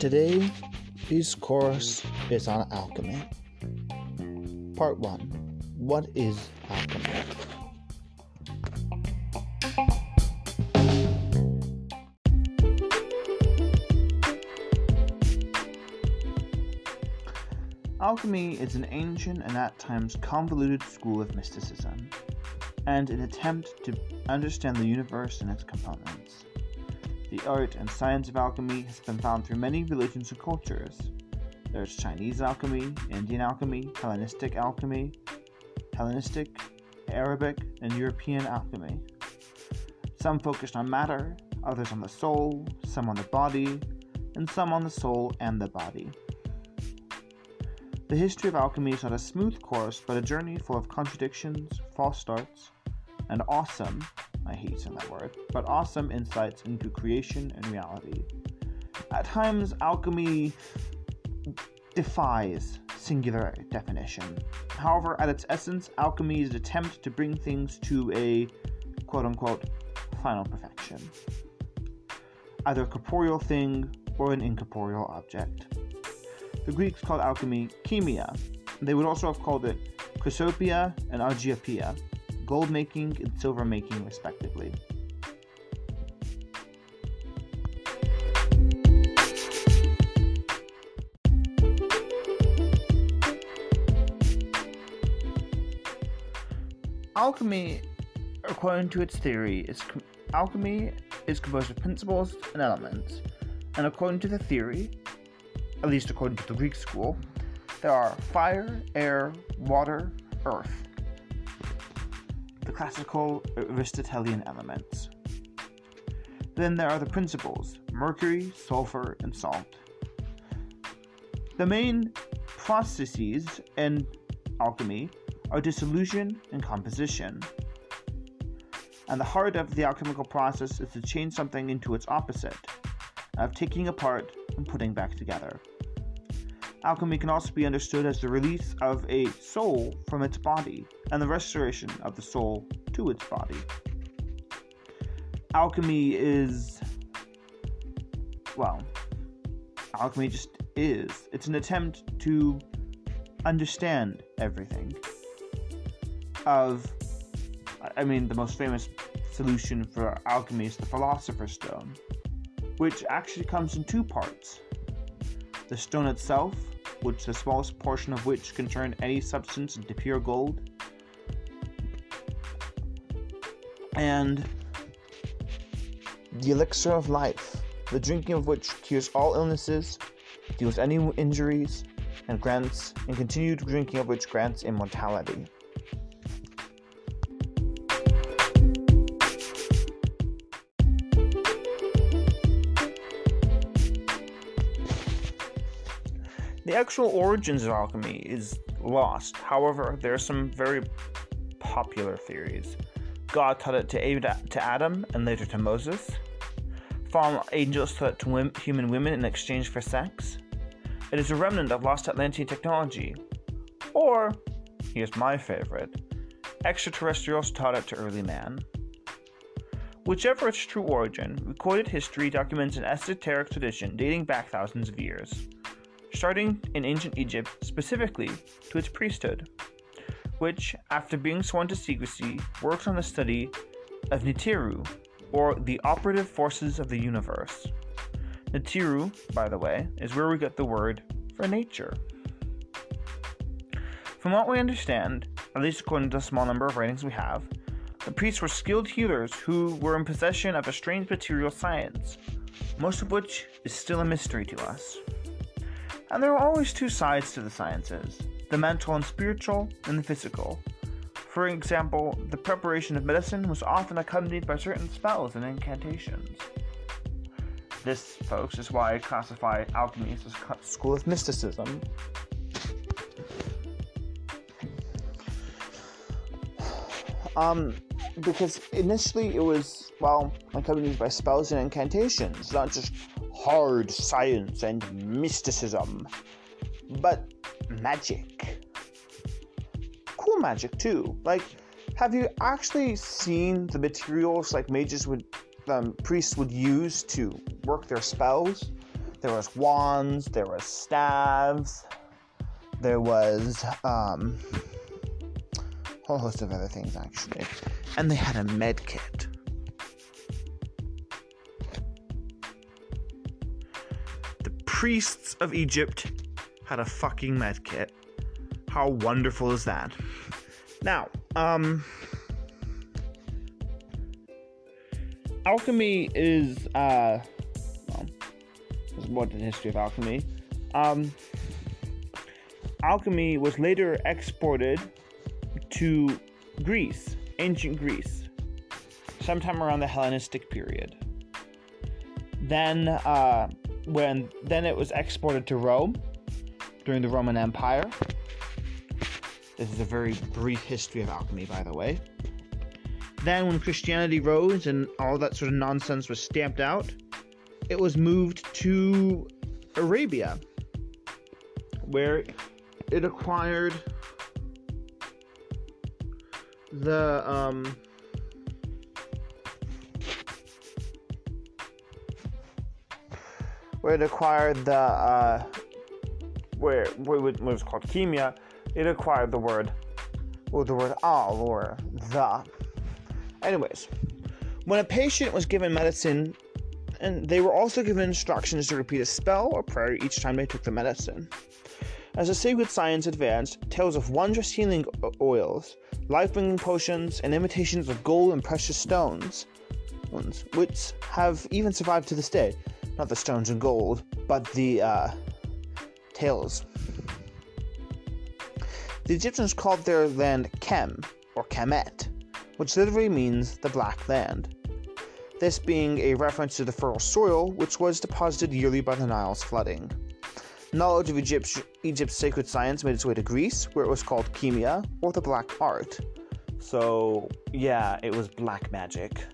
Today's course is on alchemy. Part 1 What is alchemy? Alchemy is an ancient and at times convoluted school of mysticism, and an attempt to understand the universe and its components. The art and science of alchemy has been found through many religions and cultures. There's Chinese alchemy, Indian alchemy, Hellenistic alchemy, Hellenistic, Arabic, and European alchemy. Some focused on matter, others on the soul, some on the body, and some on the soul and the body. The history of alchemy is not a smooth course, but a journey full of contradictions, false starts, and awesome, I hate saying that word, but awesome insights into creation and reality. At times, alchemy defies singular definition. However, at its essence, alchemy is an attempt to bring things to a quote unquote final perfection. Either a corporeal thing or an incorporeal object. The Greeks called alchemy chemia. They would also have called it chrysopoeia and argyropoeia, gold making and silver making, respectively. Alchemy, according to its theory, is com- alchemy is composed of principles and elements, and according to the theory, at least according to the Greek school, there are fire, air, water, earth, classical Aristotelian elements. Then there are the principles mercury, sulfur, and salt. The main processes in alchemy are dissolution and composition. And the heart of the alchemical process is to change something into its opposite, of taking apart and putting back together. Alchemy can also be understood as the release of a soul from its body and the restoration of the soul to its body. Alchemy is, well, alchemy just is. It's an attempt to understand everything. Of, I mean, the most famous solution for alchemy is the Philosopher's Stone, which actually comes in two parts the stone itself, which the smallest portion of which can turn any substance into pure gold, and the elixir of life, the drinking of which cures all illnesses, deals any injuries, and grants and continued drinking of which grants immortality. Actual origins of alchemy is lost. However, there are some very popular theories. God taught it to, Adam and later to Moses. Fallen angels taught it to human women in exchange for sex. It is a remnant of lost Atlantean technology. Or, here's my favorite extraterrestrials taught it to early man. Whichever its true origin, recorded history documents an esoteric tradition dating back thousands of years starting in ancient Egypt specifically to its priesthood, which, after being sworn to secrecy, worked on the study of Nibiru, or the operative forces of the universe. Nibiru, by the way, is where we get the word for nature. From what we understand, at least according to the small number of writings we have, the priests were skilled healers who were in possession of a strange material science, most of which is still a mystery to us. And there are always two sides to the sciences the mental and spiritual, and the physical. For example, the preparation of medicine was often accompanied by certain spells and incantations. This, folks, is why I classify alchemy as a school of mysticism. Um, because initially it was, well, accompanied by spells and incantations, not just hard science and mysticism, but magic. Cool magic too. Like have you actually seen the materials like mages would, um, priests would use to work their spells? There was wands, there was staves, there was um, a whole host of other things actually, and they had a med kit. Priests of Egypt had a fucking med kit. How wonderful is that? Now, um, alchemy is uh, well, what the history of alchemy. Um, alchemy was later exported to Greece, ancient Greece, sometime around the Hellenistic period. Then, uh, when then it was exported to Rome during the Roman Empire. This is a very brief history of alchemy, by the way. Then, when Christianity rose and all that sort of nonsense was stamped out, it was moved to Arabia, where it acquired the um, where it acquired the uh, where, where it was called chemia, it acquired the word or the word al or the. Anyways, when a patient was given medicine and they were also given instructions to repeat a spell or prayer each time they took the medicine. As the sacred science advanced, tales of wondrous healing oils, life bringing potions, and imitations of gold and precious stones, which have even survived to this day. Not the stones and gold, but the uh, tales. The Egyptians called their land Kem, or Kemet, which literally means the Black Land. This being a reference to the fertile soil which was deposited yearly by the Nile's flooding. Knowledge of Egypt, Egypt's sacred science made its way to Greece, where it was called chemia, or the black art. So, yeah, it was black magic.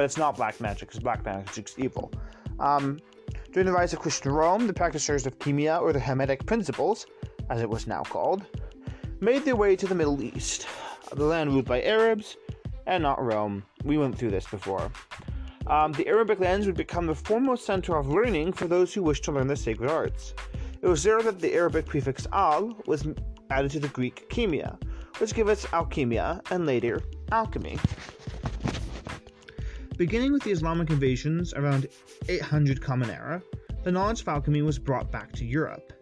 But it's not black magic, because black magic's evil. Um, during the rise of Christian Rome, the practitioners of chemia, or the Hermetic principles, as it was now called, made their way to the Middle East, the land ruled by Arabs, and not Rome. We went through this before. Um, the Arabic lands would become the foremost center of learning for those who wished to learn the sacred arts. It was there that the Arabic prefix al was added to the Greek chemia, which gave us alchemia and later alchemy. Beginning with the Islamic invasions around 800 Common Era, the knowledge of alchemy was brought back to Europe.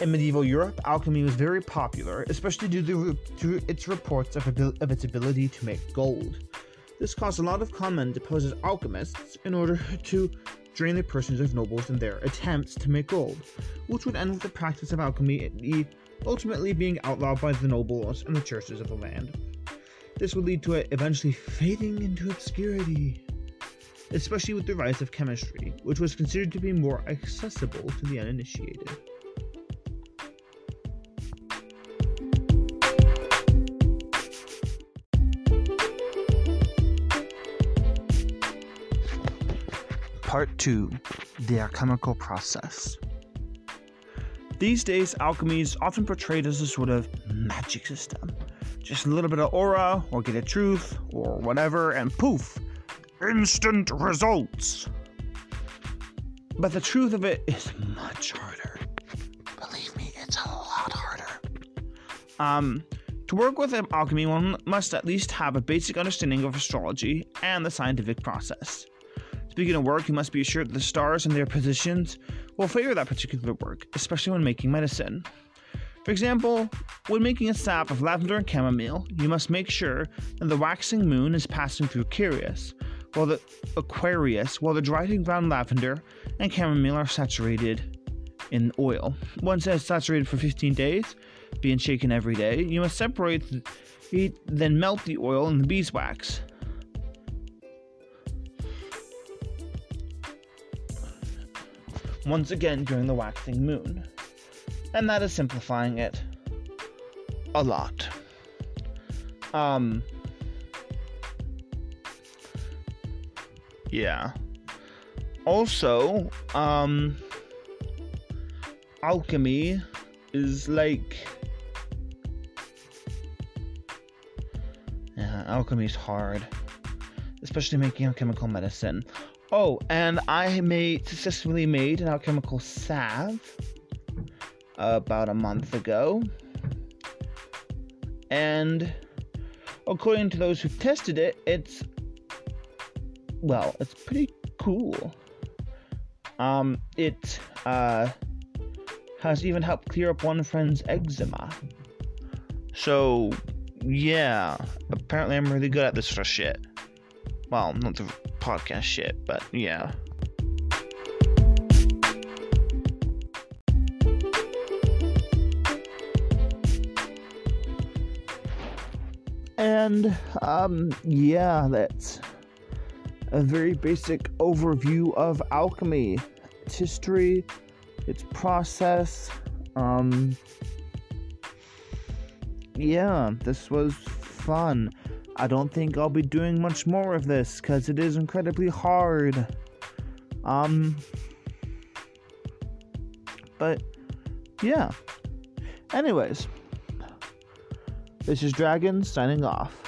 In medieval Europe, alchemy was very popular, especially due to, to its reports of, its ability to make gold. This caused a lot of comment deposes alchemists in order to drain the persons of nobles in their attempts to make gold, which would end with the practice of alchemy ultimately being outlawed by the nobles and the churches of the land. This would lead to it eventually fading into obscurity, especially with the rise of chemistry, which was considered to be more accessible to the uninitiated. Part 2 The Alchemical Process. These days, alchemy is often portrayed as a sort of magic system. Just a little bit of aura, or get a truth, or whatever, and poof! Instant results! But the truth of it is much harder. Believe me, it's a lot harder. Um, to work with alchemy, one must at least have a basic understanding of astrology and the scientific process. Speaking of work, you must be assured that the stars and their positions will favor that particular work, especially when making medicine. For example, when making a sap of lavender and chamomile, you must make sure that the waxing moon is passing through Aquarius, while the Aquarius, while the dried ground lavender and chamomile are saturated in oil. Once it is saturated for 15 days, being shaken every day, you must separate, the, then melt the oil in the beeswax. once again during the waxing moon. And that is simplifying it a lot. Um, yeah. Also, um, alchemy is like Yeah, alchemy is hard, especially making alchemical medicine. Oh, and I made successfully made an alchemical salve about a month ago. And according to those who've tested it, it's well, it's pretty cool. Um, it uh, has even helped clear up one friend's eczema. So, yeah, apparently I'm really good at this sort of shit. Well, not the podcast shit, but yeah. And, um, yeah, that's a very basic overview of alchemy, its history, its process. Um, yeah, this was fun. I don't think I'll be doing much more of this because it is incredibly hard. Um, but yeah. Anyways, this is Dragon signing off.